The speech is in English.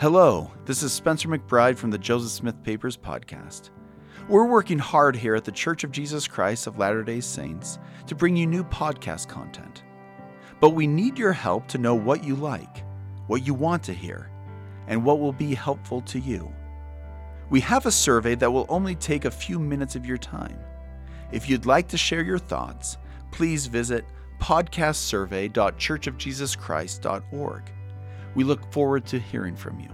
Hello, this is Spencer McBride from the Joseph Smith Papers podcast. We're working hard here at the Church of Jesus Christ of Latter day Saints to bring you new podcast content. But we need your help to know what you like, what you want to hear, and what will be helpful to you. We have a survey that will only take a few minutes of your time. If you'd like to share your thoughts, please visit podcastsurvey.churchofjesuschrist.org. We look forward to hearing from you.